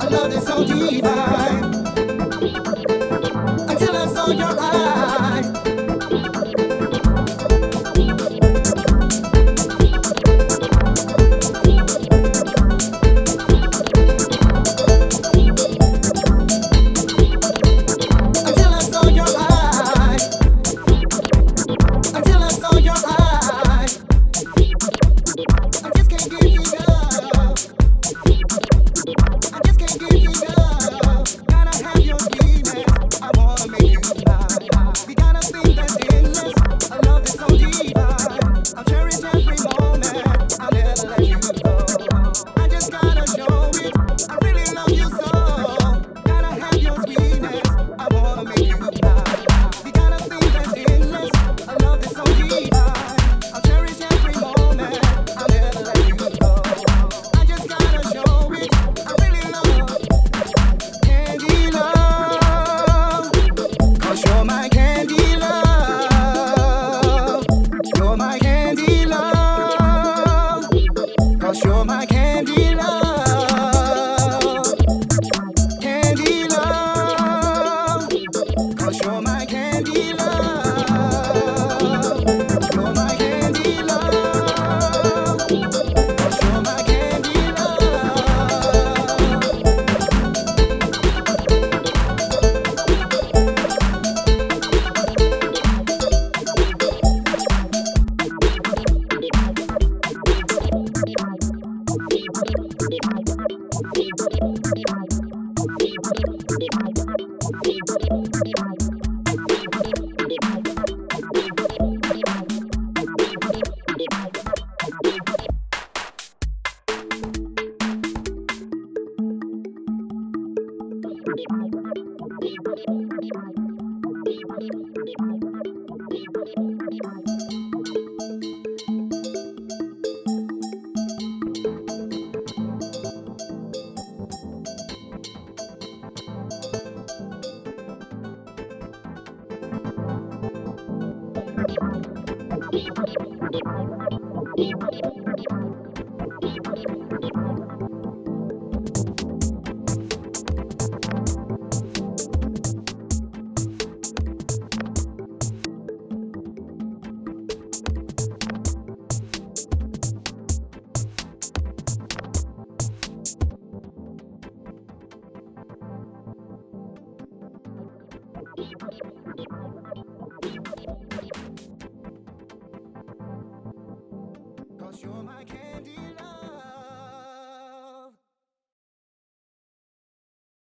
I love this so diva.